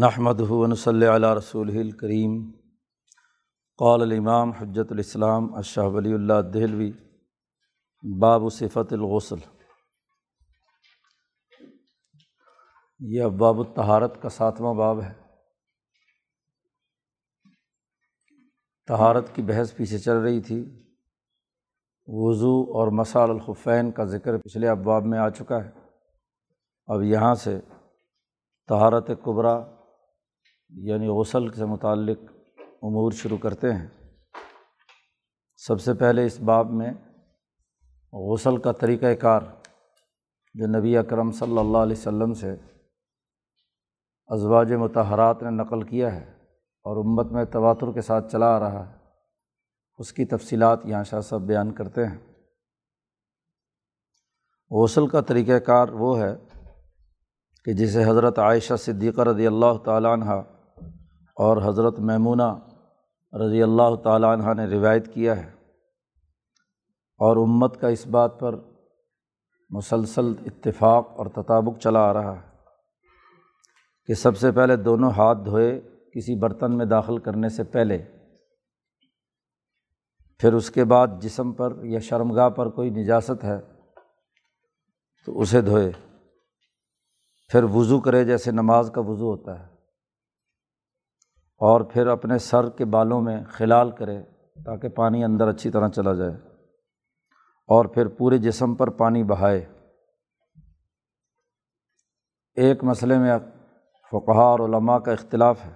نحمد ہُون صلی علیہ رسول الکریم قال الامام حجت الاسلام اشہ ولی اللہ دہلوی باب صفت الغسل. یہ اباب الطہارت کا ساتواں باب ہے۔ تہارت کی بحث پیچھے چل رہی تھی۔ وضو اور مسال الخفین کا ذکر پچھلے ابواب میں آ چکا ہے۔ اب یہاں سے تہارت قبرا یعنی غسل سے متعلق امور شروع کرتے ہیں۔ سب سے پہلے اس باب میں غسل کا طریقۂ کار جو نبی اکرم صلی اللہ علیہ وسلم سے ازواج متحرات نے نقل کیا ہے اور امت میں تواتر کے ساتھ چلا آ رہا ہے، اس کی تفصیلات یہاں شاہ صاحب بیان کرتے ہیں۔ غسل کا طریقۂ کار وہ ہے کہ جسے حضرت عائشہ صدیقہ رضی اللہ تعالیٰ عنہ اور حضرت میمونہ رضی اللہ تعالیٰ عنہ نے روایت کیا ہے اور امت کا اس بات پر مسلسل اتفاق اور تطابق چلا آ رہا ہے کہ سب سے پہلے دونوں ہاتھ دھوئے کسی برتن میں داخل کرنے سے پہلے، پھر اس کے بعد جسم پر یا شرمگاہ پر کوئی نجاست ہے تو اسے دھوئے، پھر وضو کرے جیسے نماز کا وضو ہوتا ہے۔ اور پھر اپنے سر کے بالوں میں خلال کرے تاکہ پانی اندر اچھی طرح چلا جائے اور پھر پورے جسم پر پانی بہائے۔ ایک مسئلے میں فقہ اور علماء کا اختلاف ہے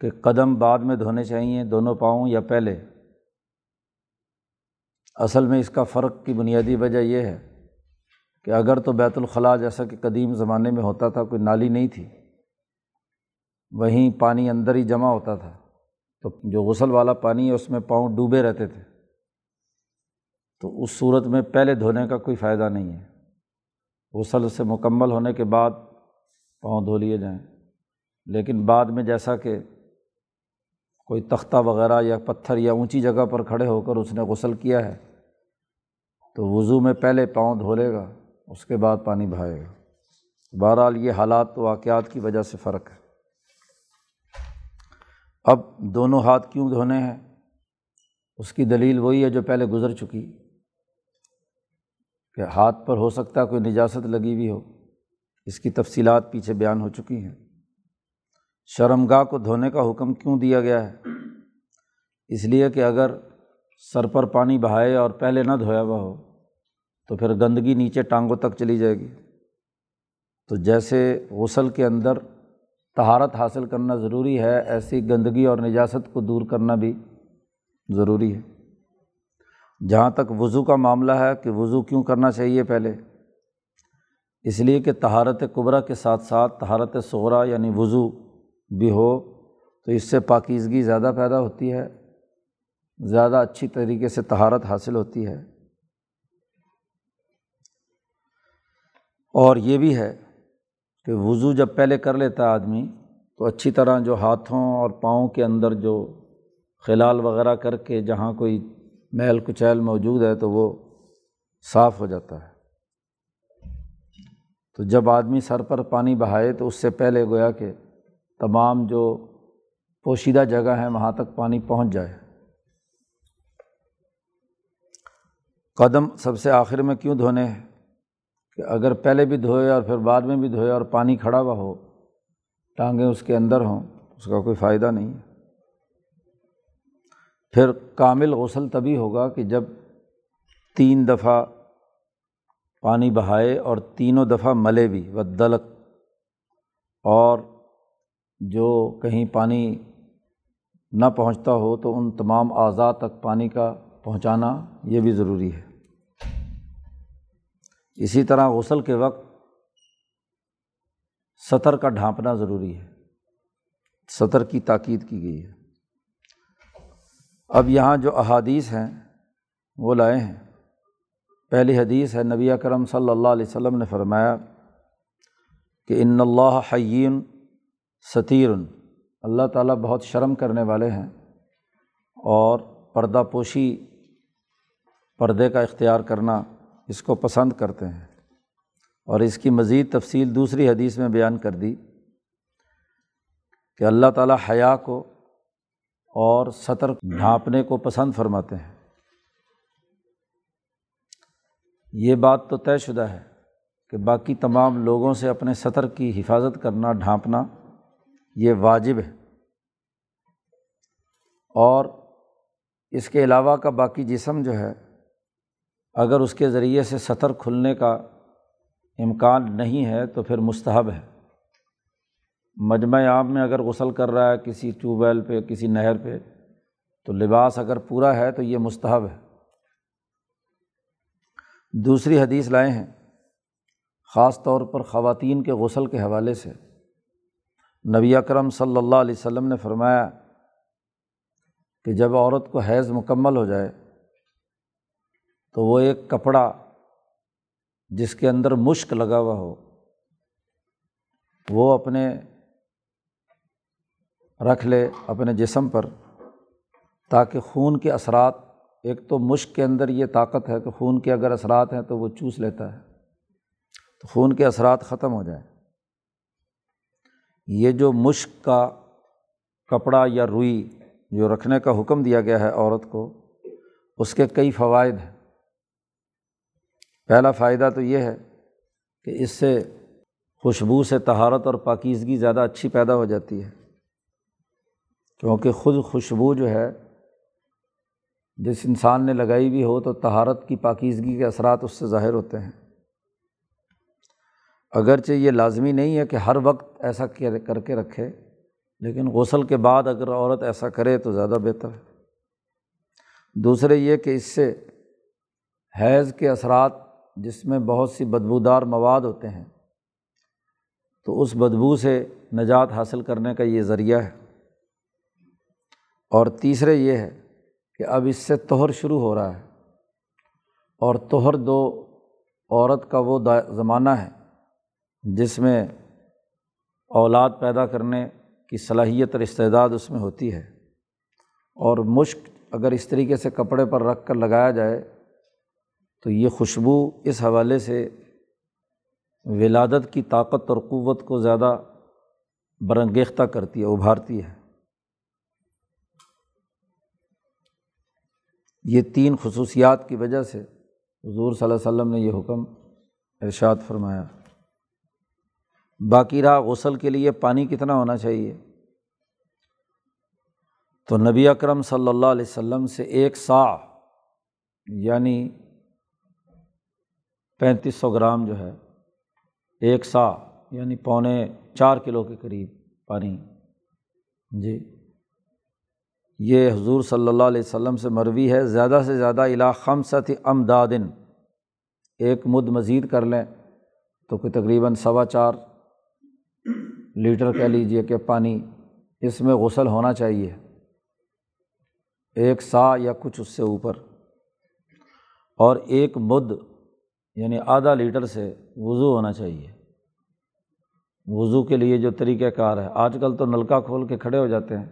کہ قدم بعد میں دھونے چاہئیں دونوں پاؤں یا پہلے۔ اصل میں اس کا فرق کی بنیادی وجہ یہ ہے کہ اگر تو بیت الخلاء جیسا کہ قدیم زمانے میں ہوتا تھا، کوئی نالی نہیں تھی۔ وہیں پانی اندر ہی جمع ہوتا تھا۔ تو جو غسل والا پانی ہے، اس میں پاؤں ڈوبے رہتے تھے۔ تو اس صورت میں پہلے دھونے کا کوئی فائدہ نہیں ہے۔ غسل سے مکمل ہونے کے بعد پاؤں دھو لیے جائیں۔ لیکن بعد میں جیسا کہ کوئی تختہ وغیرہ یا پتھر یا اونچی جگہ پر کھڑے ہو کر اس نے غسل کیا ہے، تو وضو میں پہلے پاؤں دھو لے گا، اس کے بعد پانی بہائے گا۔ بہرحال یہ حالات واقعات کی وجہ سے فرق ہے۔ اب دونوں ہاتھ کیوں دھونے ہیں؟ اس کی دلیل وہی ہے جو پہلے گزر چکی۔ کہ ہاتھ پر ہو سکتا ہے کوئی نجاست لگی ہوئی ہو۔ اس کی تفصیلات پیچھے بیان ہو چکی ہیں۔ شرمگاہ کو دھونے کا حکم کیوں دیا گیا ہے؟ اس لیے کہ اگر سر پر پانی بہائے اور پہلے نہ دھویا ہوا ہو، تو پھر گندگی نیچے ٹانگوں تک چلی جائے گی۔ تو جیسے غسل کے اندر تہارت حاصل کرنا ضروری ہے، ایسی گندگی اور نجاست کو دور کرنا بھی ضروری ہے۔ جہاں تک وضو کا معاملہ ہے کہ وضو کیوں کرنا چاہیے پہلے، اس لیے کہ تہارت قبرا کے ساتھ ساتھ تہارت صغرا یعنی وضو بھی ہو تو اس سے پاکیزگی زیادہ پیدا ہوتی ہے، زیادہ اچھی طریقے سے تہارت حاصل ہوتی ہے۔ اور یہ بھی ہے کہ وضو جب پہلے کر لیتا ہے آدمی، تو اچھی طرح جو ہاتھوں اور پاؤں کے اندر جو خلال وغیرہ کر کے جہاں کوئی میل کچیل موجود ہے، تو وہ صاف ہو جاتا ہے۔ تو جب آدمی سر پر پانی بہائے، تو اس سے پہلے گویا کہ تمام جو پوشیدہ جگہ ہیں، وہاں تک پانی پہنچ جائے۔ قدم سب سے آخر میں کیوں دھونے ہیں؟ کہ اگر پہلے بھی دھوئے اور پھر بعد میں بھی دھوئے اور پانی کھڑا ہوا ہو، ٹانگیں اس کے اندر ہوں، اس کا کوئی فائدہ نہیں ہے۔ پھر کامل غسل تبھی ہوگا کہ جب تین دفعہ پانی بہائے اور تینوں دفعہ ملے بھی و دلک۔ اور جو کہیں پانی نہ پہنچتا ہو تو ان تمام اعضاء تک پانی کا پہنچانا یہ بھی ضروری ہے۔ اسی طرح غسل کے وقت سطر کا ڈھانپنا ضروری ہے۔ سطر کی تاکید کی گئی ہے۔ اب یہاں جو احادیث ہیں وہ لائے ہیں۔ پہلی حدیث ہے، نبی کرم صلی اللہ علیہ وسلم نے فرمایا کہ ان اللہ حین ستیر اللہ تعالیٰ بہت شرم کرنے والے ہیں اور پردہ پوشی پردے کا اختیار کرنا اس کو پسند کرتے ہیں۔ اور اس کی مزید تفصیل دوسری حدیث میں بیان کر دی کہ اللہ تعالیٰ حیا کو اور سطر ڈھانپنے کو پسند فرماتے ہیں۔ یہ بات تو طے شدہ ہے کہ باقی تمام لوگوں سے اپنے سطر کی حفاظت کرنا، ڈھانپنا یہ واجب ہے۔ اور اس کے علاوہ کا باقی جسم جو ہے اگر اس کے ذریعے سے سطر کھلنے کا امکان نہیں ہے تو پھر مستحب ہے۔ مجمع عام میں اگر غسل کر رہا ہے کسی ٹیوب ویل پہ، کسی نہر پہ، تو لباس اگر پورا ہے تو یہ مستحب ہے۔ دوسری حدیث لائے ہیں، خاص طور پر خواتین کے غسل کے حوالے سے۔ نبی اکرم صلی اللہ علیہ وسلم نے فرمایا کہ جب عورت کو حیض مکمل ہو جائے تو وہ ایک کپڑا جس کے اندر مشک لگا ہوا ہو، وہ اپنے رکھ لے اپنے جسم پر، تاکہ خون کے اثرات، ایک تو مشق کے اندر یہ طاقت ہے کہ خون کے اگر اثرات ہیں تو وہ چوس لیتا ہے، تو خون کے اثرات ختم ہو جائیں۔ یہ جو مشق کا کپڑا یا روئی جو رکھنے کا حکم دیا گیا ہے عورت کو، اس کے کئی فوائد ہیں۔ پہلا فائدہ تو یہ ہے کہ اس سے خوشبو سے تہارت اور پاکیزگی زیادہ اچھی پیدا ہو جاتی ہے۔ کیونکہ خود خوشبو جو ہے، جس انسان نے لگائی ہوئی ہو تو تہارت کی پاکیزگی کے اثرات اس سے ظاہر ہوتے ہیں۔ اگرچہ یہ لازمی نہیں ہے کہ ہر وقت ایسا کر کے رکھے، لیکن غسل کے بعد اگر عورت ایسا کرے تو زیادہ بہتر ہے۔ دوسرے یہ کہ اس سے حیض کے اثرات جس میں بہت سی بدبودار مواد ہوتے ہیں، تو اس بدبو سے نجات حاصل کرنے کا یہ ذریعہ ہے۔ اور تیسرے یہ ہے کہ اب اس سے توہر شروع ہو رہا ہے۔ اور توہر دو عورت کا وہ زمانہ ہے جس میں اولاد پیدا کرنے کی صلاحیت اور استعداد اس میں ہوتی ہے۔ اور مشق اگر اس طریقے سے کپڑے پر رکھ کر لگایا جائے تو یہ خوشبو اس حوالے سے ولادت کی طاقت اور قوت کو زیادہ برنگیختہ کرتی ہے، ابھارتی ہے۔ یہ تین خصوصیات کی وجہ سے حضور صلی اللہ علیہ وسلم نے یہ حکم ارشاد فرمایا۔ باقی رہا غسل کے لیے پانی کتنا ہونا چاہیے؟ تو نبی اکرم صلی اللہ علیہ وسلم سے ایک سا یعنی پینتیس سو گرام جو ہے، ایک سا یعنی پونے چار کلو کے قریب پانی۔ جی۔ یہ حضور صلی اللہ علیہ وسلم سے مروی ہے۔ زیادہ سے زیادہ علاقم ست امدادن ایک مد مزید کر لیں تو کوئی تقریباً سوا چار لیٹر کہہ لیجیے کہ پانی اس میں غسل ہونا چاہیے۔ ایک سا یا کچھ اس سے اوپر۔ اور ایک مد یعنی آدھا لیٹر سے وضو ہونا چاہیے۔ وضو کے لیے جو طریقۂ کار ہے، آج کل تو نلکا کھول کے کھڑے ہو جاتے ہیں۔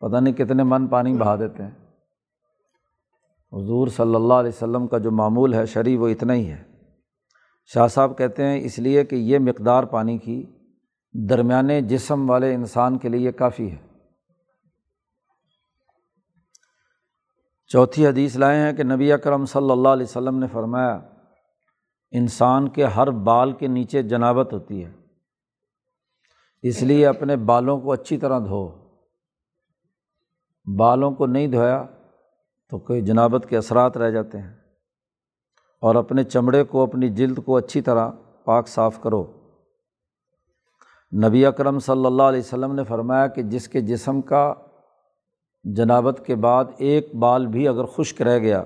پتہ نہیں کتنے من پانی بہا دیتے ہیں۔ حضور صلی اللہ علیہ وسلم کا جو معمول ہے شرح وہ اتنا ہی ہے۔ شاہ صاحب کہتے ہیں، اس لیے کہ یہ مقدار پانی کی درمیانے جسم والے انسان کے لیے کافی ہے۔ چوتھی حدیث لائے ہیں کہ نبی اکرم صلی اللہ علیہ وسلم نے فرمایا انسان کے ہر بال کے نیچے جنابت ہوتی ہے۔ اس لیے اپنے بالوں کو اچھی طرح دھو۔ بالوں کو نہیں دھویا تو کوئی جنابت کے اثرات رہ جاتے ہیں۔ اور اپنے چمڑے کو، اپنی جلد کو اچھی طرح پاک صاف کرو۔ نبی اکرم صلی اللہ علیہ وسلم نے فرمایا کہ جس کے جسم کا جنابت کے بعد ایک بال بھی اگر خشک رہ گیا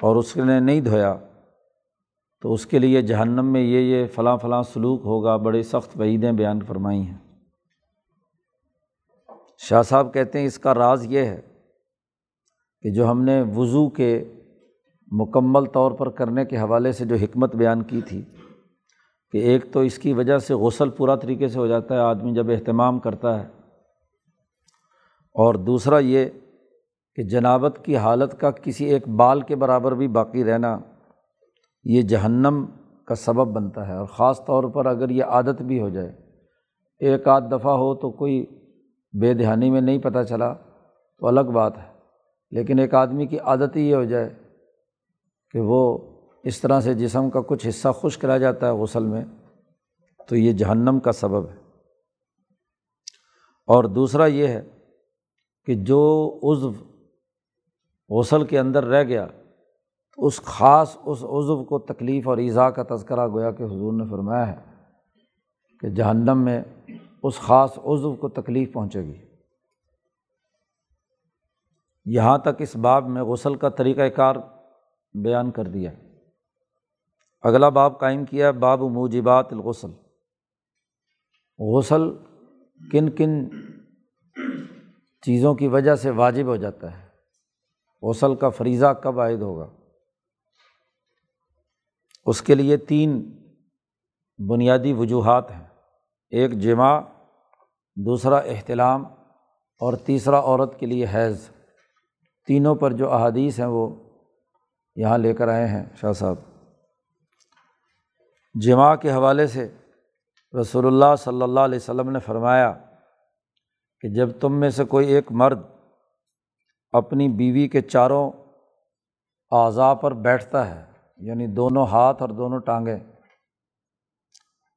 اور اس نے نہیں دھویا تو اس کے لیے جہنم میں یہ یہ فلاں فلاں سلوک ہوگا بڑی سخت وعیدیں بیان فرمائی ہیں۔ شاہ صاحب کہتے ہیں اس کا راز یہ ہے کہ جو ہم نے وضو کے مکمل طور پر کرنے کے حوالے سے جو حکمت بیان کی تھی کہ ایک تو اس کی وجہ سے غسل پورا طریقے سے ہو جاتا ہے، آدمی جب اہتمام کرتا ہے۔ اور دوسرا یہ کہ جنابت کی حالت کا کسی ایک بال کے برابر بھی باقی رہنا یہ جہنم کا سبب بنتا ہے اور خاص طور پر اگر یہ عادت بھی ہو جائے، ایک آدھ دفعہ ہو تو کوئی بے دہانی میں نہیں پتہ چلا، تو الگ بات ہے۔ لیکن ایک آدمی کی عادت ہی یہ ہو جائے کہ وہ اس طرح سے جسم کا کچھ حصہ خشک رہ جاتا ہے غسل میں، تو یہ جہنم کا سبب ہے۔ اور دوسرا یہ ہے کہ جو عضو غسل کے اندر رہ گیا اس خاص اس عضو کو تکلیف اور ایزا کا تذکرہ گویا کہ حضور نے فرمایا ہے کہ جہنم میں اس خاص عضو کو تکلیف پہنچے گی۔ یہاں تک اس باب میں غسل کا طریقۂ کار بیان کر دیا۔ اگلا باب قائم کیا باب موجبات الغسل۔ غسل کن کن چیزوں کی وجہ سے واجب ہو جاتا ہے۔ غسل کا فریضہ کب عائد ہوگا؟ اس کے لیے تین بنیادی وجوہات ہیں۔ ایک جمع، دوسرا احتلام اور تیسرا عورت کے لیے حیض۔ تینوں پر جو احادیث ہیں وہ یہاں لے کر آئے ہیں شاہ صاحب۔ جمع کے حوالے سے رسول اللہ صلی اللہ علیہ وسلم نے فرمایا کہ جب تم میں سے کوئی ایک مرد اپنی بیوی کے چاروں اعضاء پر بیٹھتا ہے یعنی دونوں ہاتھ اور دونوں ٹانگیں۔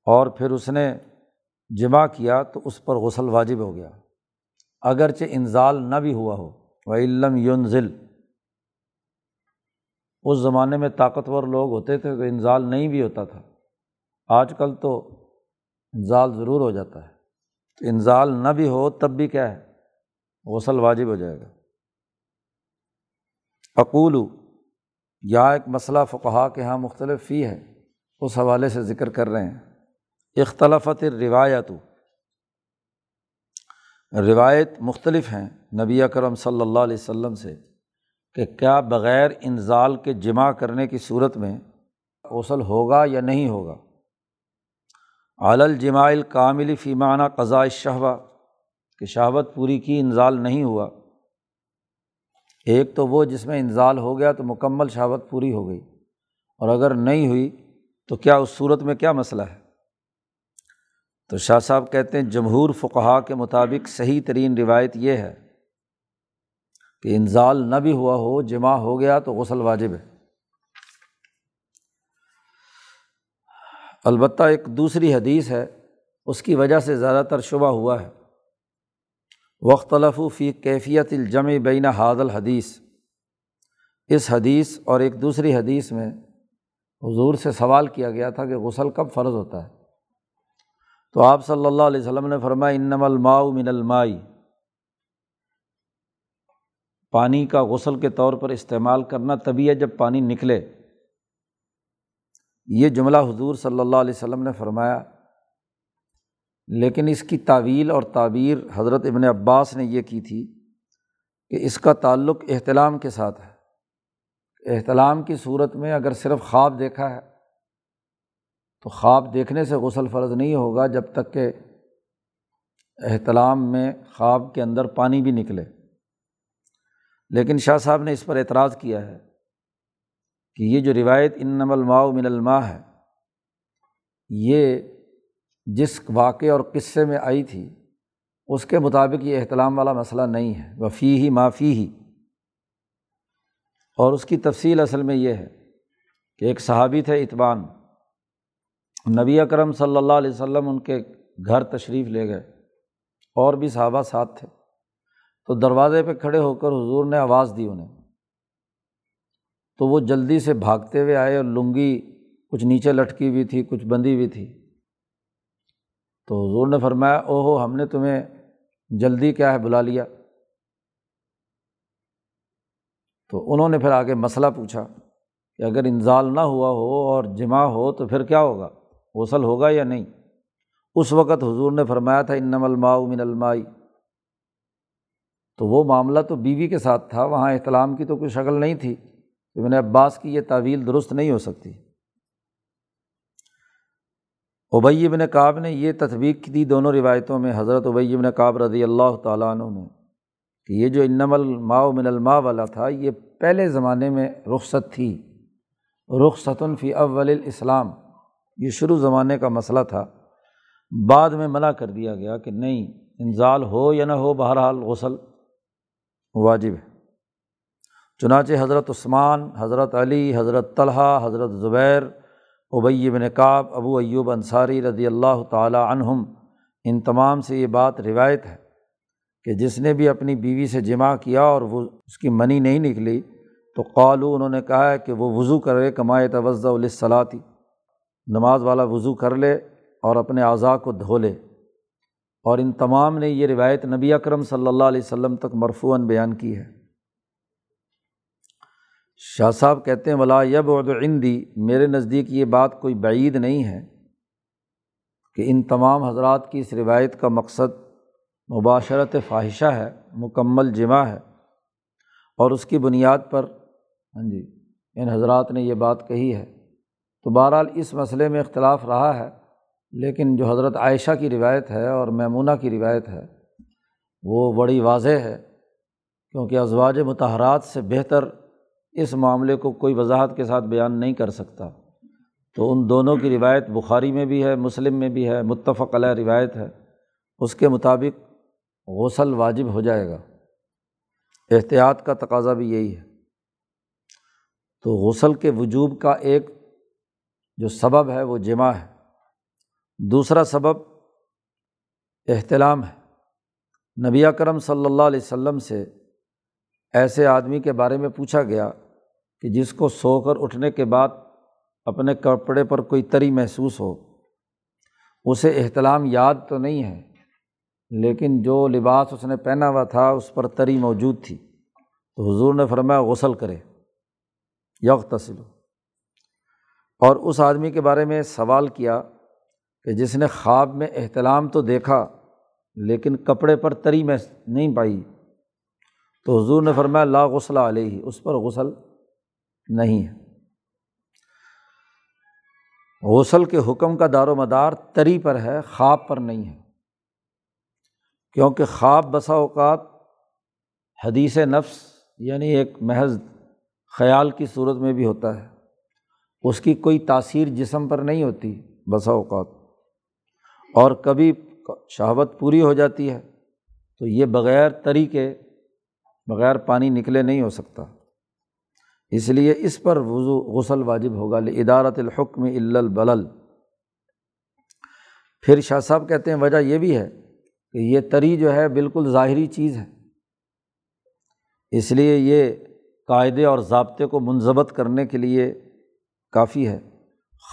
اور پھر اس نے جمع کیا تو اس پر غسل واجب ہو گیا۔ اگرچہ انزال نہ بھی ہوا ہو و علم یونزل اس زمانے میں طاقتور لوگ ہوتے تھے تو انزال نہیں بھی ہوتا تھا۔ آج کل تو انزال ضرور ہو جاتا ہے۔ تو انزال نہ بھی ہو تب بھی کیا ہے؟ غسل واجب ہو جائے گا۔ اقول یا ایک مسئلہ فقہا کے یہاں مختلف فی ہے، اس حوالے سے ذکر کر رہے ہیں۔ اختلافت روایت روایت مختلف ہیں نبی اکرم صلی اللہ علیہ وسلم سے کہ کیا بغیر انزال کے جمع کرنے کی صورت میں غسل ہوگا یا نہیں ہوگا۔ الجماعل کامل فیمانہ قضاء شہبہ کہ شہوت پوری کی انزال نہیں ہوا۔ ایک تو وہ جس میں انزال ہو گیا تو مکمل شہوت پوری ہو گئی اور اگر نہیں ہوئی تو کیا اس صورت میں کیا مسئلہ ہے؟ تو شاہ صاحب کہتے ہیں جمہور فقہا کے مطابق صحیح ترین روایت یہ ہے کہ انزال نہ بھی ہوا ہو، جمع ہو گیا تو غسل واجب ہے۔ البتہ ایک دوسری حدیث ہے، اس کی وجہ سے زیادہ تر شبہ ہوا ہے۔ وختلف فی کیفیت الجم بین حاد الحدیث۔ اس حدیث اور ایک دوسری حدیث میں حضور سے سوال کیا گیا تھا کہ غسل کب فرض ہوتا ہے۔ تو آپ صلی اللہ علیہ وسلم نے فرمایا انم الماؤ من المائی پانی کا غسل کے طور پر استعمال کرنا تبھی ہے جب پانی نکلے۔ یہ جملہ حضور صلی اللہ علیہ وسلم نے فرمایا لیکن اس کی تعویل اور تعبیر حضرت ابن عباس نے یہ کی تھی کہ اس کا تعلق احتلام کے ساتھ ہے۔ احتلام کی صورت میں اگر صرف خواب دیکھا ہے، تو خواب دیکھنے سے غسل فرض نہیں ہوگا جب تک کہ احتلام میں خواب کے اندر پانی بھی نکلے۔ لیکن شاہ صاحب نے اس پر اعتراض کیا ہے کہ یہ جو روایت ان نم الماؤ من الماء ہے، یہ جس واقعے اور قصے میں آئی تھی، اس کے مطابق یہ احتلام والا مسئلہ نہیں ہے۔ وفی ہی معافی ہی۔ اور اس کی تفصیل اصل میں یہ ہے کہ ایک صحابی تھے اطبان نبی اکرم صلی اللہ علیہ وسلم ان کے گھر تشریف لے گئے۔ اور بھی صحابہ ساتھ تھے۔ تو دروازے پہ کھڑے ہو کر حضور نے آواز دی انہیں۔ تو وہ جلدی سے بھاگتے ہوئے آئے اور لنگی کچھ نیچے لٹکی ہوئی تھی، کچھ بندھی ہوئی تھی۔ تو حضور نے فرمایا او ہو ہم نے تمہیں جلدی کیا ہے بلا لیا۔ تو انہوں نے پھر آگے مسئلہ پوچھا کہ اگر انزال نہ ہوا ہو اور جمع ہو تو پھر کیا ہوگا؟ غسل ہوگا یا نہیں؟ اس وقت حضور نے فرمایا تھا انم الماؤ من المائی تو وہ معاملہ تو بیوی کے ساتھ تھا، وہاں احتلام کی تو کوئی شکل نہیں تھی۔ کہ میں نے عباس کی یہ تعویل درست نہیں ہو سکتی۔ ابئی ابن کعب نے یہ تطبیق دی دونوں روایتوں میں، حضرت ابئی ابن کعب رضی اللہ تعالیٰ عنہ نے کہ یہ جو انم الماؤ من الماء والا تھا، یہ پہلے زمانے میں رخصت تھی۔ رخصتاً فی اول الاسلام، یہ شروع زمانے کا مسئلہ تھا۔ بعد میں منع کر دیا گیا کہ نہیں، انزال ہو یا نہ ہو، بہرحال غسل واجب ہے۔ چنانچہ حضرت عثمان، حضرت علی، حضرت طلحہ، حضرت زبیر ابی بن کعب، ابو ایوب انصاری رضی اللہ تعالیٰ عنہم، ان تمام سے یہ بات روایت ہے کہ جس نے بھی اپنی بیوی سے جمع کیا اور وہ اس کی منی نہیں نکلی، تو قالو انہوں نے کہا ہے کہ وہ وضو کرے کمائے توضع الصلاطی نماز والا وضو کر لے اور اپنے اعضاء کو دھو لے۔ اور ان تمام نے یہ روایت نبی اکرم صلی اللہ علیہ وسلم تک مرفوعاً بیان کی ہے۔ شاہ صاحب کہتے ہیں، ولا یب عندی میرے نزدیک یہ بات کوئی بعید نہیں ہے کہ ان تمام حضرات کی اس روایت کا مقصد مباشرت فاحشہ ہے، مکمل جمع ہے اور اس کی بنیاد پر ہاں جی ان حضرات نے یہ بات کہی ہے۔ تو بہرحال اس مسئلے میں اختلاف رہا ہے، لیکن جو حضرت عائشہ کی روایت ہے اور میمونہ کی روایت ہے، وہ بڑی واضح ہے کیونکہ ازواج متحرات سے بہتر اس معاملے کو کوئی وضاحت کے ساتھ بیان نہیں کر سکتا۔ تو ان دونوں کی روایت بخاری میں بھی ہے، مسلم میں بھی ہے، متفق علیہ روایت ہے۔ اس کے مطابق غسل واجب ہو جائے گا۔ احتیاط کا تقاضا بھی یہی ہے۔ تو غسل کے وجوب کا ایک جو سبب ہے وہ جمع ہے۔ دوسرا سبب احتلام ہے۔ نبی کرم صلی اللہ علیہ وسلم سے ایسے آدمی کے بارے میں پوچھا گیا کہ جس کو سو کر اٹھنے کے بعد اپنے کپڑے پر کوئی تری محسوس ہو، اسے احتلام یاد تو نہیں ہے، لیکن جو لباس اس نے پہنا ہوا تھا اس پر تری موجود تھی۔ تو حضور نے فرمایا، غسل کرے یغ تسلو اور اس آدمی کے بارے میں سوال کیا کہ جس نے خواب میں احتلام تو دیکھا، لیکن کپڑے پر تری میں نہیں پائی۔ تو حضور نے فرمایا، لا غسل علیہ، اس پر غسل نہیں ہے۔ غسل کے حکم کا دار و مدار تری پر ہے، خواب پر نہیں ہے۔ کیونکہ خواب بسا اوقات حدیث نفس یعنی ایک محض خیال کی صورت میں بھی ہوتا ہے۔ اس کی کوئی تاثیر جسم پر نہیں ہوتی بسا اوقات۔ اور کبھی شہوت پوری ہو جاتی ہے، تو یہ بغیر تری بغیر پانی نکلے نہیں ہو سکتا۔ اس لیے اس پر وضو غسل واجب ہوگا ادارت الحکم البلل۔ پھر شاہ صاحب کہتے ہیں، وجہ یہ بھی ہے کہ یہ تری جو ہے بالکل ظاہری چیز ہے۔ اس لیے یہ قاعدے اور ضابطے کو منظمت کرنے کے لیے کافی ہے۔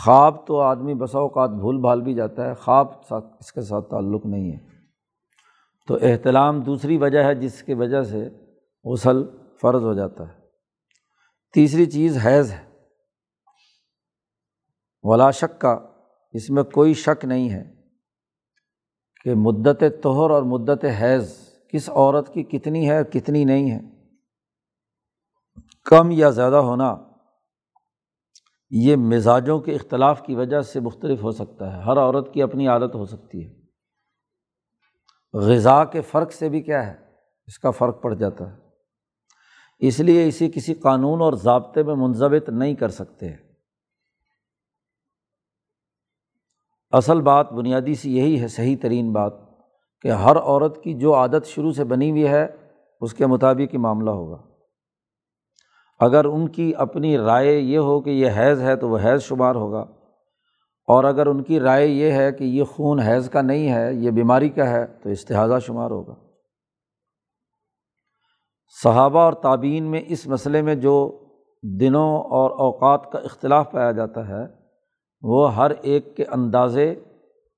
خواب تو آدمی بسا اوقات بھول بھال بھی جاتا ہے، خواب اس کے ساتھ تعلق نہیں ہے۔ تو احتلام دوسری وجہ ہے، جس کی وجہ سے غسل فرض ہو جاتا ہے۔ تیسری چیز حیض ہے۔ ولا شک کا اس میں کوئی شک نہیں ہے کہ مدت توہر اور مدت حیض کس عورت کی کتنی ہے کتنی نہیں ہے۔ کم یا زیادہ ہونا یہ مزاجوں کے اختلاف کی وجہ سے مختلف ہو سکتا ہے۔ ہر عورت کی اپنی عادت ہو سکتی ہے۔ غذا کے فرق سے بھی کیا ہے؟ اس کا فرق پڑ جاتا ہے۔ اس لیے اسی کسی قانون اور ضابطے میں منظمت نہیں کر سکتے۔ اصل بات، بنیادی سی یہی ہے، صحیح ترین بات کہ ہر عورت کی جو عادت شروع سے بنی ہوئی ہے، اس کے مطابق ہی معاملہ ہوگا۔ اگر ان کی اپنی رائے یہ ہو کہ یہ حیض ہے، تو وہ حیض شمار ہوگا۔ اور اگر ان کی رائے یہ ہے کہ یہ خون حیض کا نہیں ہے، یہ بیماری کا ہے، تو استحاظہ شمار ہوگا۔ صحابہ اور تعبین میں اس مسئلے میں جو دنوں اور اوقات کا اختلاف پایا جاتا ہے، وہ ہر ایک کے اندازے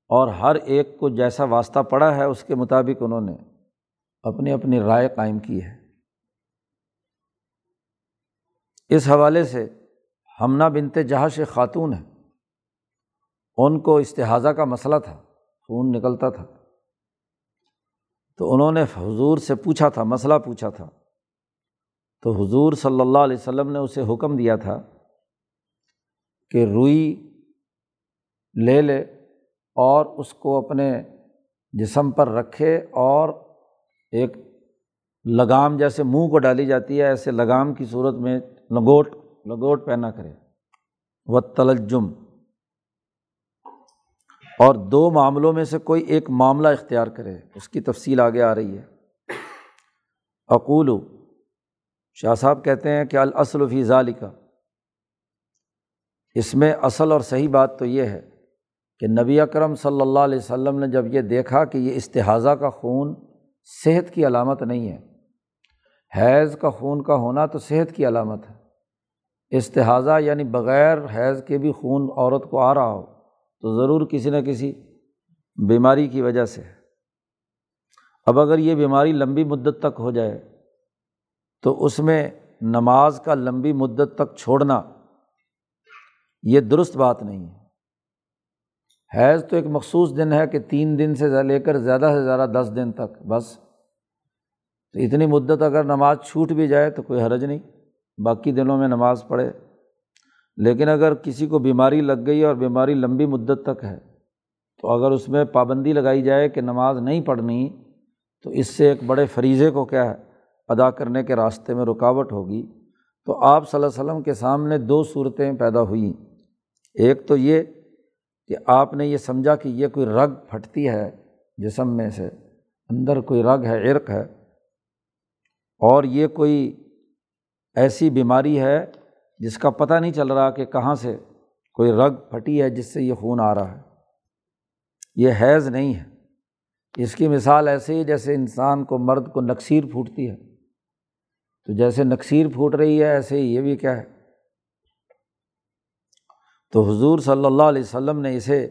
اور ہر ایک کو جیسا واسطہ پڑا ہے، اس کے مطابق انہوں نے اپنی اپنی رائے قائم کی ہے۔ اس حوالے سے ہمنہ بنتے جہاں خاتون ہیں۔ ان کو استحاظہ کا مسئلہ تھا، خون نکلتا تھا۔ تو انہوں نے حضور سے پوچھا تھا، مسئلہ پوچھا تھا۔ تو حضور صلی اللہ علیہ وسلم نے اسے حکم دیا تھا کہ روئی لے لے اور اس کو اپنے جسم پر رکھے اور ایک لگام جیسے منہ کو ڈالی جاتی ہے، ایسے لگام کی صورت میں لنگوٹ لنگوٹ پہنا کرے۔ و تلجم اور دو معاملوں میں سے کوئی ایک معاملہ اختیار کرے۔ اس کی تفصیل آگے آ رہی ہے۔ اقول شاہ صاحب کہتے ہیں کہ الاصل فی ذالکا اس میں اصل اور صحیح بات تو یہ ہے کہ نبی اکرم صلی اللہ علیہ وسلم نے جب یہ دیکھا کہ یہ استحاظہ کا خون صحت کی علامت نہیں ہے، حیض کا خون کا ہونا تو صحت کی علامت ہے۔ استحاظہ یعنی بغیر حیض کے بھی خون عورت کو آ رہا ہو تو ضرور کسی نہ کسی بیماری کی وجہ سے۔ اب اگر یہ بیماری لمبی مدت تک ہو جائے تو اس میں نماز کا لمبی مدت تک چھوڑنا یہ درست بات نہیں ہے۔ حیض تو ایک مخصوص دن ہے کہ تین دن سے لے کر زیادہ سے زیادہ دس دن تک، بس۔ تو اتنی مدت اگر نماز چھوٹ بھی جائے تو کوئی حرج نہیں، باقی دنوں میں نماز پڑھے۔ لیکن اگر کسی کو بیماری لگ گئی اور بیماری لمبی مدت تک ہے، تو اگر اس میں پابندی لگائی جائے کہ نماز نہیں پڑھنی، تو اس سے ایک بڑے فریضے کو کیا ہے؟ ادا کرنے کے راستے میں رکاوٹ ہوگی تو آپ صلی اللہ علیہ وسلم کے سامنے دو صورتیں پیدا ہوئیں۔ ایک تو یہ کہ آپ نے یہ سمجھا کہ یہ کوئی رگ پھٹتی ہے جسم میں سے، اندر کوئی رگ ہے، عرق ہے، اور یہ کوئی ایسی بیماری ہے جس کا پتہ نہیں چل رہا کہ کہاں سے کوئی رگ پھٹی ہے جس سے یہ خون آ رہا ہے۔ یہ حیض نہیں ہے۔ اس کی مثال ایسے ہی جیسے انسان کو مرد کو نکسیر پھوٹتی ہے۔ تو جیسے نکسیر پھوٹ رہی ہے، ایسے ہی یہ بھی کیا ہے؟ تو حضور صلی اللہ علیہ وسلم نے اسے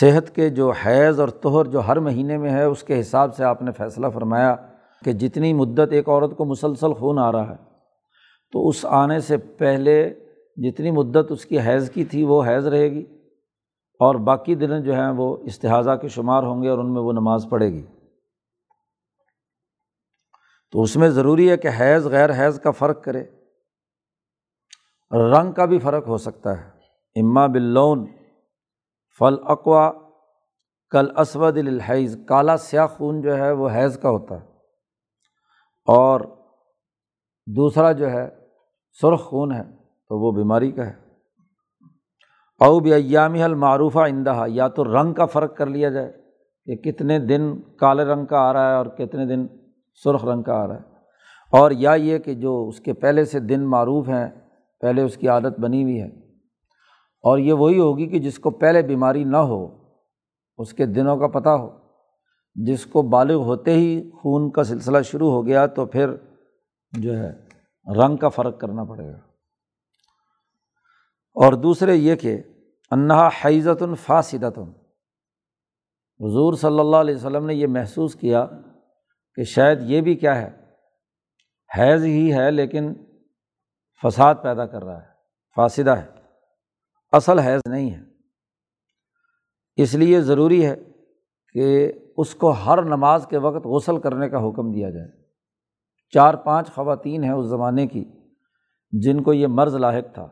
صحت کے جو حیض اور توہر جو ہر مہینے میں ہے، اس کے حساب سے آپ نے فیصلہ فرمایا کہ جتنی مدت ایک عورت کو مسلسل خون آ رہا ہے، تو اس آنے سے پہلے جتنی مدت اس کی حیض کی تھی، وہ حیض رہے گی اور باقی دن جو ہیں وہ استحاظہ کے شمار ہوں گے اور ان میں وہ نماز پڑھے گی۔ تو اس میں ضروری ہے کہ حیض غیر حیض کا فرق کرے۔ رنگ کا بھی فرق ہو سکتا ہے۔ اما بلون فل اقوا، کل اسود الحیض کالا سیاہ خون جو ہے وہ حیض کا ہوتا ہے۔ اور دوسرا جو ہے، سرخ خون ہے تو وہ بیماری کا ہے۔ او ایامی المعروفہ اندہا یا تو رنگ کا فرق کر لیا جائے کہ کتنے دن کالے رنگ کا آ رہا ہے اور کتنے دن سرخ رنگ کا آ رہا ہے۔ اور یا یہ کہ جو اس کے پہلے سے دن معروف ہیں، پہلے اس کی عادت بنی ہوئی ہے۔ اور یہ وہی ہوگی کہ جس کو پہلے بیماری نہ ہو، اس کے دنوں کا پتہ ہو۔ جس کو بالغ ہوتے ہی خون کا سلسلہ شروع ہو گیا تو پھر جو ہے، رنگ کا فرق کرنا پڑے گا۔ اور دوسرے یہ کہ انہا حیضت الفاصدت حضور صلی اللہ علیہ وسلم نے یہ محسوس کیا کہ شاید یہ بھی کیا ہے؟ حیض ہی ہے لیکن فساد پیدا کر رہا ہے فاصدہ ہے۔ اصل حیض نہیں ہے۔ اس لیے ضروری ہے کہ اس کو ہر نماز کے وقت غسل کرنے کا حکم دیا جائے۔ چار پانچ خواتین ہیں اس زمانے کی جن کو یہ مرض لاحق تھا۔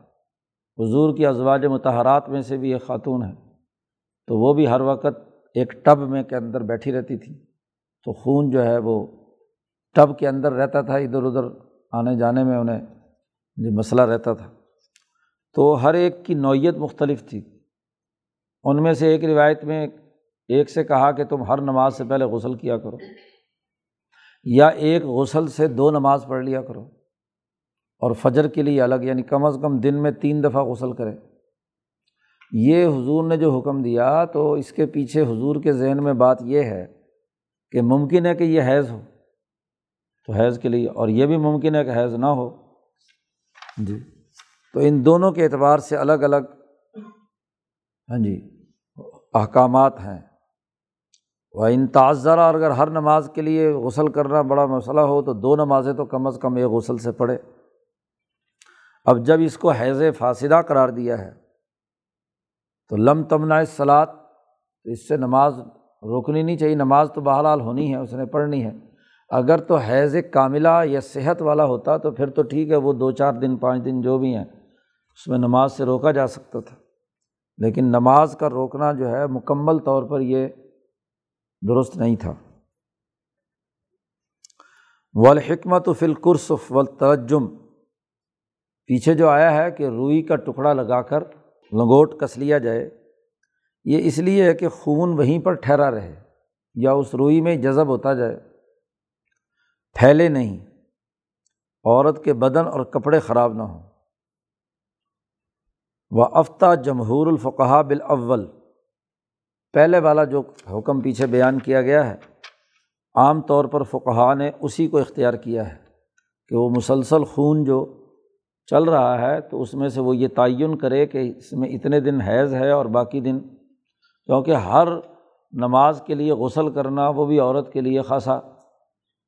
حضور کی ازواج متحرات میں سے بھی ایک خاتون ہے۔ تو وہ بھی ہر وقت ایک ٹب میں کے اندر بیٹھی رہتی تھی۔ تو خون جو ہے وہ ٹب کے اندر رہتا تھا، ادھر ادھر آنے جانے میں انہیں جو مسئلہ رہتا تھا۔ تو ہر ایک کی نوعیت مختلف تھی۔ ان میں سے ایک روایت میں ایک سے کہا کہ تم ہر نماز سے پہلے غسل کیا کرو، یا ایک غسل سے دو نماز پڑھ لیا کرو۔ اور فجر کے لیے الگ یعنی کم از کم دن میں تین دفعہ غسل کرے یہ حضور نے جو حکم دیا تو اس کے پیچھے حضور کے ذہن میں بات یہ ہے کہ ممکن ہے کہ یہ حیض ہو۔ تو حیض کے لیے، اور یہ بھی ممکن ہے کہ حیض نہ ہو۔ جی۔ تو ان دونوں کے اعتبار سے الگ الگ ہاں جی احکامات ہیں۔ وہ ان تعذرہ اگر ہر نماز کے لیے غسل کرنا بڑا مسئلہ ہو، تو دو نمازیں تو کم از کم ایک غسل سے پڑھے۔ اب جب اس کو حیض فاصدہ قرار دیا ہے، تو لم تمنا سلاد تو اس سے نماز روکنی نہیں چاہیے، نماز تو بہرحال ہونی ہے، اس نے پڑھنی ہے۔ اگر تو حیض کاملہ یا صحت والا ہوتا تو پھر تو ٹھیک ہے، وہ دو چار دن، پانچ دن جو بھی ہیں، اس میں نماز سے روکا جا سکتا تھا۔ لیکن نماز کا روکنا جو ہے، مکمل طور پر یہ درست نہیں تھا۔ والحکمت فلقرصف والترجم۔ پیچھے جو آیا ہے کہ روئی کا ٹکڑا لگا کر لنگوٹ کس لیا جائے۔ یہ اس لیے ہے کہ خون وہیں پر ٹھہرا رہے یا اس روئی میں جذب ہوتا جائے۔ پھیلے نہیں۔ عورت کے بدن اور کپڑے خراب نہ ہوں۔ و افتا جمہور الفقہ بالاول پہلے والا جو حکم پیچھے بیان کیا گیا ہے، عام طور پر فقہ نے اسی کو اختیار کیا ہے کہ وہ مسلسل خون جو چل رہا ہے تو اس میں سے وہ یہ تعین کرے کہ اس میں اتنے دن حیض ہے اور باقی دن کیونکہ ہر نماز کے لیے غسل کرنا وہ بھی عورت کے لیے خاصا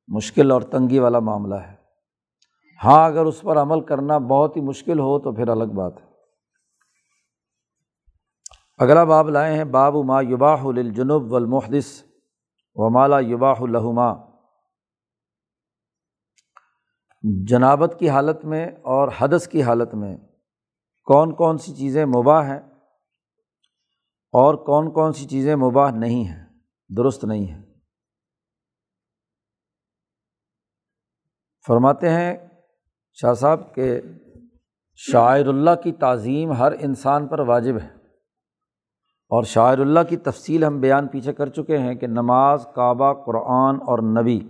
مشکل اور تنگی والا معاملہ ہے۔ ہاں اگر اس پر عمل کرنا بہت ہی مشکل ہو تو پھر الگ بات ہے۔ اگلا باب لائے ہیں، باب ما یباح الجنوب والمحدث و مالا یباح الحما جنابت کی حالت میں اور حدث کی حالت میں کون کون سی چیزیں مباح ہیں؟ اور کون کون سی چیزیں مباح نہیں ہیں، درست نہیں ہیں۔ فرماتے ہیں، شاہ صاحب، کہ شاعر اللہ کی تعظیم ہر انسان پر واجب ہے۔ اور شاعر اللہ کی تفصیل ہم بیان پیچھے کر چکے ہیں کہ نماز، کعبہ، قرآن اور نبی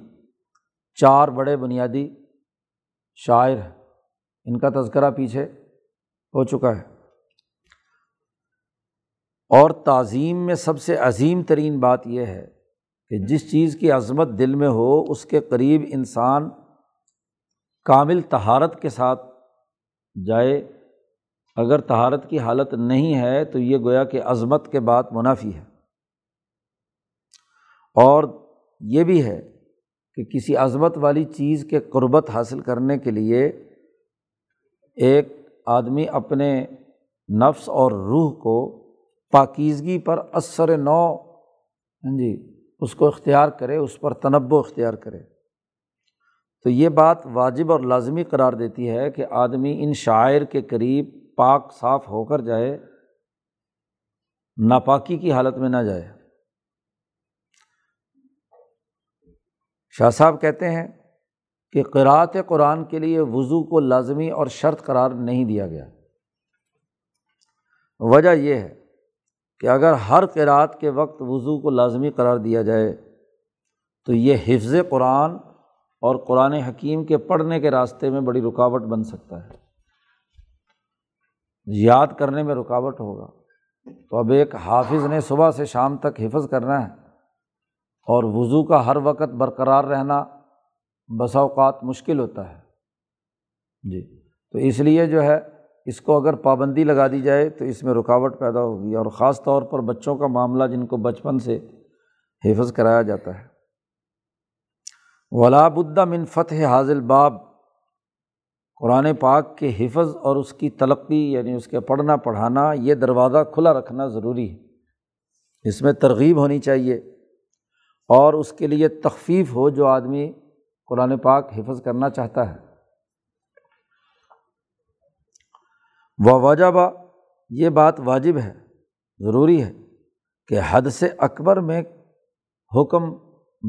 چار بڑے بنیادی شاعر ہیں۔ ان کا تذکرہ پیچھے ہو چکا ہے۔ اور تعظیم میں سب سے عظیم ترین بات یہ ہے کہ جس چیز کی عظمت دل میں ہو، اس کے قریب انسان کامل تہارت کے ساتھ جائے۔ اگر تہارت کی حالت نہیں ہے، تو یہ گویا کہ عظمت کے بعد منافی ہے۔ اور یہ بھی ہے کہ کسی عظمت والی چیز کے قربت حاصل کرنے کے لیے ایک آدمی اپنے نفس اور روح کو پاکیزگی پر اثر نو ہاں جی اس کو اختیار کرے، اس پر تنوع اختیار کرے۔ تو یہ بات واجب اور لازمی قرار دیتی ہے کہ آدمی ان شاعر کے قریب پاک صاف ہو کر جائے، ناپاکی کی حالت میں نہ جائے۔ شاہ صاحب کہتے ہیں کہ قرأت قرآن کے لیے وضو کو لازمی اور شرط قرار نہیں دیا گیا۔ وجہ یہ ہے کہ اگر ہر قرأت کے وقت وضو کو لازمی قرار دیا جائے، تو یہ حفظ قرآن اور قرآن حکیم کے پڑھنے کے راستے میں بڑی رکاوٹ بن سکتا ہے۔ یاد کرنے میں رکاوٹ ہوگا۔ تو اب ایک حافظ نے صبح سے شام تک حفظ کرنا ہے اور وضو کا ہر وقت برقرار رہنا بسا اوقات مشکل ہوتا ہے۔ جی تو اس لیے جو ہے اس کو اگر پابندی لگا دی جائے تو اس میں رکاوٹ پیدا ہوگی اور خاص طور پر بچوں کا معاملہ جن کو بچپن سے حفظ کرایا جاتا ہے۔ ولاب من فتح حاضل باب قرآن پاک کے حفظ اور اس کی تلقی یعنی اس کے پڑھنا، پڑھانا، یہ دروازہ کھلا رکھنا ضروری ہے۔ اس میں ترغیب ہونی چاہیے اور اس کے لیے تخفیف ہو جو آدمی قرآن پاک حفظ کرنا چاہتا ہے۔ وہ وجہ یہ بات واجب ہے، ضروری ہے کہ حد سے اکبر میں حکم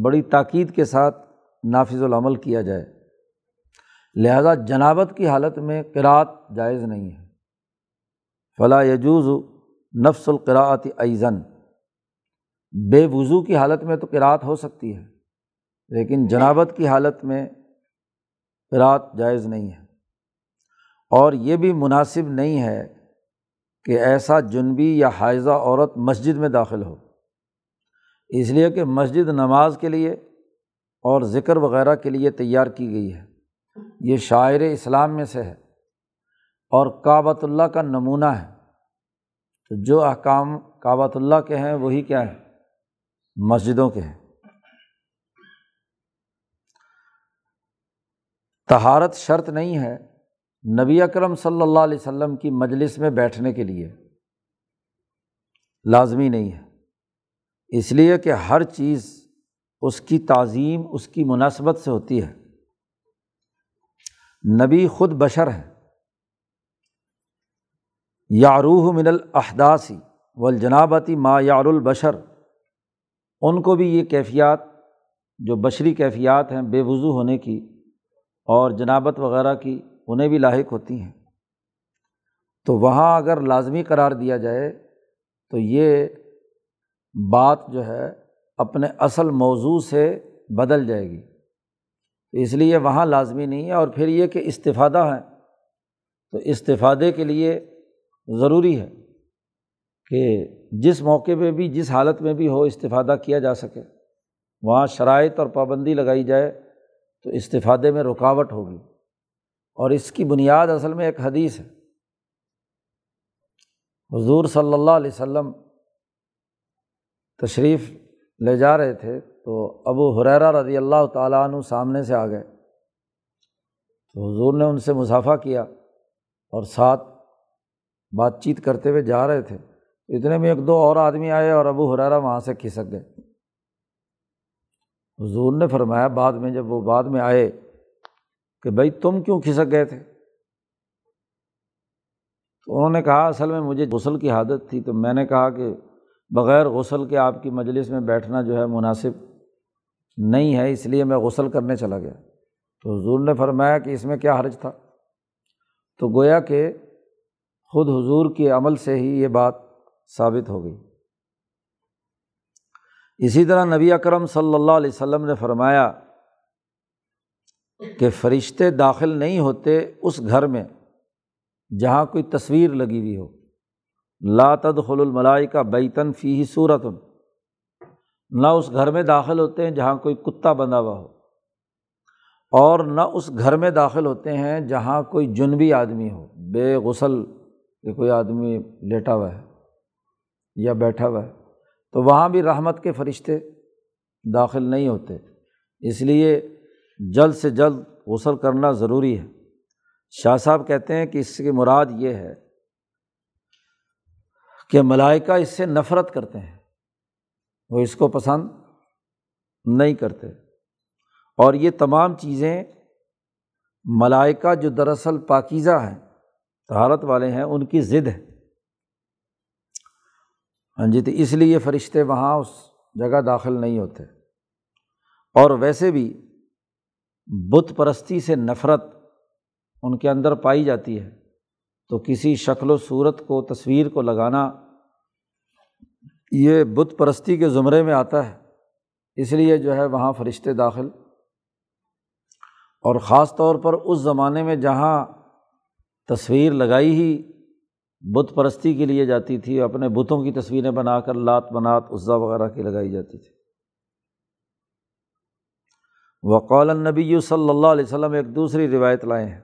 بڑی تاکید کے ساتھ نافذ العمل کیا جائے۔ لہذا جنابت کی حالت میں قرأت جائز نہیں ہے۔ فلاں یجوز نفس القراعت ایزن بے وضو کی حالت میں تو قرأت ہو سکتی ہے، لیکن جنابت کی حالت میں قرأت جائز نہیں ہے۔ اور یہ بھی مناسب نہیں ہے کہ ایسا جنبی یا حائضہ عورت مسجد میں داخل ہو۔ اس لیے کہ مسجد نماز کے لیے اور ذکر وغیرہ کے لیے تیار کی گئی ہے۔ یہ شاعر اسلام میں سے ہے اور کعبۃ اللہ کا نمونہ ہے۔ تو جو احکام کعبۃ اللہ کے ہیں، وہی کیا ہے مسجدوں کے ہیں۔ تہارت شرط نہیں ہے نبی اکرم صلی اللہ علیہ وسلم کی مجلس میں بیٹھنے کے لیے لازمی نہیں ہے۔ اس لیے کہ ہر چیز اس کی تعظیم، اس کی مناسبت سے ہوتی ہے۔ نبی خود بشر ہے یاروح من الحداثی والجنابتی ما یار البشر۔ ان کو بھی یہ کیفیات، جو بشری کیفیات ہیں، بے وضو ہونے کی اور جنابت وغیرہ کی انہیں بھی لاحق ہوتی ہیں۔ تو وہاں اگر لازمی قرار دیا جائے تو یہ بات جو ہے اپنے اصل موضوع سے بدل جائے گی۔ اس لیے وہاں لازمی نہیں ہے اور پھر یہ کہ استفادہ ہے۔ تو استفادے کے لیے ضروری ہے کہ جس موقع پہ بھی، جس حالت میں بھی ہو استفادہ کیا جا سکے۔ وہاں شرائط اور پابندی لگائی جائے تو استفادے میں رکاوٹ ہوگی۔ اور اس کی بنیاد اصل میں ایک حدیث ہے۔ حضور صلی اللہ علیہ وسلم تشریف لے جا رہے تھے تو ابو حریرا رضی اللہ تعالیٰ عنہ سامنے سے آ گئے۔ تو حضور نے ان سے مسافہ کیا اور ساتھ بات چیت کرتے ہوئے جا رہے تھے۔ اتنے میں ایک دو اور آدمی آئے اور ابو حرارا وہاں سے کھسک گئے۔ حضور نے فرمایا، بعد میں جب وہ بعد میں آئے کہ بھائی تم کیوں کھسک گئے تھے؟ تو انہوں نے کہا، اصل میں مجھے غسل کی عادت تھی، تو میں نے کہا کہ بغیر غسل کے آپ کی مجلس میں بیٹھنا جو ہے مناسب نہیں ہے، اس لیے میں غسل کرنے چلا گیا۔ تو حضور نے فرمایا کہ اس میں کیا حرج تھا؟ تو گویا کہ خود حضور کے عمل سے ہی یہ بات ثابت ہو گئی۔ اسی طرح نبی اکرم صلی اللہ علیہ وسلم نے فرمایا کہ فرشتے داخل نہیں ہوتے اس گھر میں جہاں کوئی تصویر لگی ہوئی ہو۔ لاتد خل الملائی کا بیتن فی ہی صورت نہ اس گھر میں داخل ہوتے ہیں جہاں کوئی کتا بندھا ہوا ہو، اور نہ اس گھر میں داخل ہوتے ہیں جہاں کوئی جنبی آدمی ہو۔ بے غسل کہ کوئی آدمی لیٹا ہوا ہے یا بیٹھا ہوا ہے، تو وہاں بھی رحمت کے فرشتے داخل نہیں ہوتے۔ اس لیے جلد سے جلد غسل کرنا ضروری ہے۔ شاہ صاحب کہتے ہیں کہ اس کی مراد یہ ہے کہ ملائکہ اس سے نفرت کرتے ہیں، وہ اس کو پسند نہیں کرتے۔ اور یہ تمام چیزیں ملائکہ جو دراصل پاکیزہ ہیں تہارت والے ہیں، ان کی ضد ہے۔ ہاں جی تو اس لیے فرشتے وہاں اس جگہ داخل نہیں ہوتے۔ اور ویسے بھی بت پرستی سے نفرت ان کے اندر پائی جاتی ہے۔ تو کسی شکل و صورت کو، تصویر کو لگانا یہ بت پرستی کے زمرے میں آتا ہے۔ اس لیے جو ہے وہاں فرشتے داخل۔ اور خاص طور پر اس زمانے میں جہاں تصویر لگائی ہی بت پرستی کے لیے جاتی تھی، اپنے بتوں کی تصویریں بنا کر، لات بنات، عزا وغیرہ کی لگائی جاتی تھی۔ وقول النبی صلی اللہ علیہ وسلم، ایک دوسری روایت لائے ہیں۔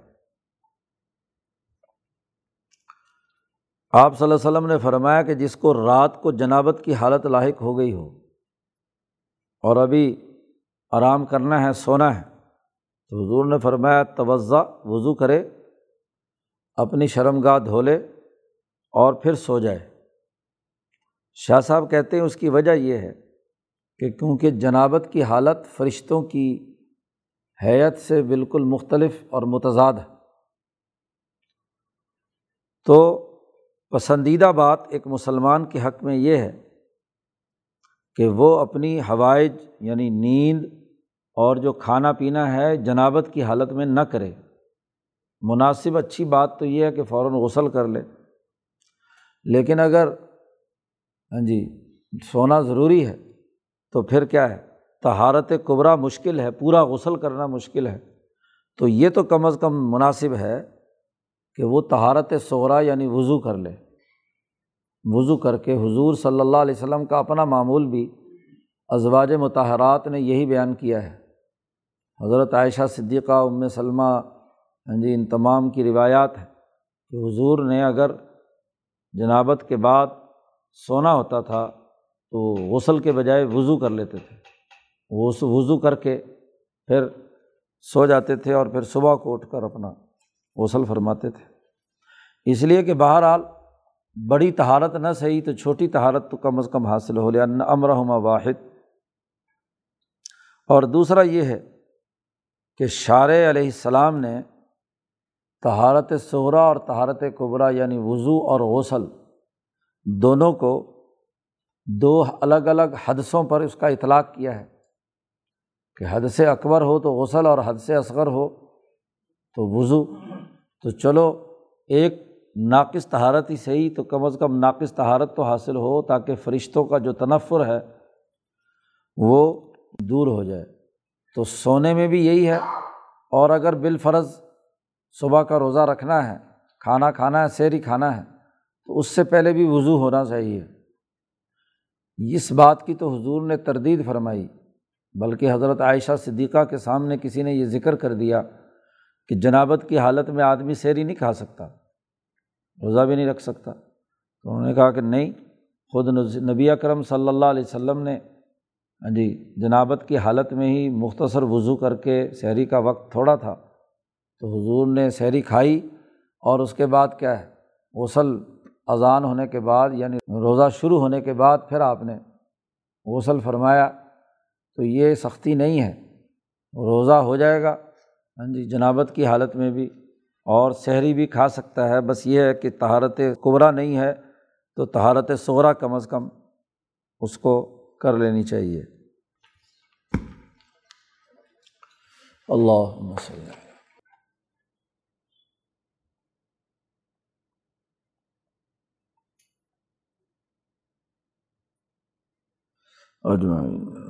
آپ صلی اللہ علیہ وسلم نے فرمایا کہ جس کو رات کو جنابت کی حالت لاحق ہو گئی ہو اور ابھی آرام کرنا ہے، سونا ہے، تو حضور نے فرمایا، توضع، وضو کرے، اپنی شرم گاہ دھو لے اور پھر سو جائے۔ شاہ صاحب کہتے ہیں، اس کی وجہ یہ ہے کہ کیونکہ جنابت کی حالت فرشتوں کی حیت سے بالکل مختلف اور متضاد ہے۔ تو پسندیدہ بات ایک مسلمان کے حق میں یہ ہے کہ وہ اپنی ہوائج یعنی نیند اور جو کھانا پینا ہے جنابت کی حالت میں نہ کرے۔ مناسب اچھی بات تو یہ ہے کہ فوراً غسل کر لے۔ لیکن اگر ہاں جی سونا ضروری ہے۔ تو پھر کیا ہے؟ تہارت قبرا مشکل ہے، پورا غسل کرنا مشکل ہے۔ تو یہ تو کم از کم مناسب ہے کہ وہ تہارت صغرا یعنی وضو کر لے۔ وضو کر کے حضور صلی اللہ علیہ وسلم کا اپنا معمول بھی ازواج متحرات نے یہی بیان کیا ہے۔ حضرت عائشہ صدیقہ، ام سلمہ ہاں جی ان تمام کی روایات ہیں کہ حضور نے اگر جنابت کے بعد سونا ہوتا تھا تو غسل کے بجائے وضو کر لیتے تھے۔ وضو کر کے پھر سو جاتے تھے اور پھر صبح کو اٹھ کر اپنا غسل فرماتے تھے۔ اس لیے کہ بہرحال بڑی تہارت نہ صحیح تو چھوٹی تہارت تو کم از کم حاصل ہو لیا امرحمہ واحد۔ اور دوسرا یہ ہے کہ شار علیہ السلام نے تہارت صغرا اور تہارت قبرا یعنی وضو اور غسل دونوں کو دو الگ الگ حدثوں پر اس کا اطلاق کیا ہے کہ حد سے اکبر ہو تو غسل اور حد سے اصغر ہو تو وضو۔ تو چلو، ایک ناقص تہارت ہی صحیح، تو کم از کم ناقص تہارت تو حاصل ہو تاکہ فرشتوں کا جو تنفر ہے وہ دور ہو جائے۔ تو سونے میں بھی یہی ہے، اور اگر بالفرض صبح کا روزہ رکھنا ہے، کھانا کھانا ہے سیری کھانا ہے، تو اس سے پہلے بھی وضو ہونا چاہیے۔ اس بات کی تو حضور نے تردید فرمائی، بلکہ حضرت عائشہ صدیقہ کے سامنے کسی نے یہ ذکر کر دیا کہ جنابت کی حالت میں آدمی سیری نہیں کھا سکتا، روزہ بھی نہیں رکھ سکتا۔ تو انہوں نے کہا کہ نہیں، خود نبی اکرم صلی اللہ علیہ وسلم نے ہاں جی جنابت کی حالت میں ہی مختصر وضو کر کے سحری کا وقت تھوڑا تھا۔ تو حضور نے سحری کھائی اور اس کے بعد کیا ہے؟ غسل اذان ہونے کے بعد یعنی روزہ شروع ہونے کے بعد پھر آپ نے غسل فرمایا، تو یہ سختی نہیں ہے، روزہ ہو جائے گا۔ ہاں جی جنابت کی حالت میں بھی اور سحری بھی کھا سکتا ہے۔ بس یہ ہے کہ تہارت قبرا نہیں ہے، تو تہارت صغرا کم از کم اس کو کر لینی چاہیے۔ اللہ مسلم اجمعین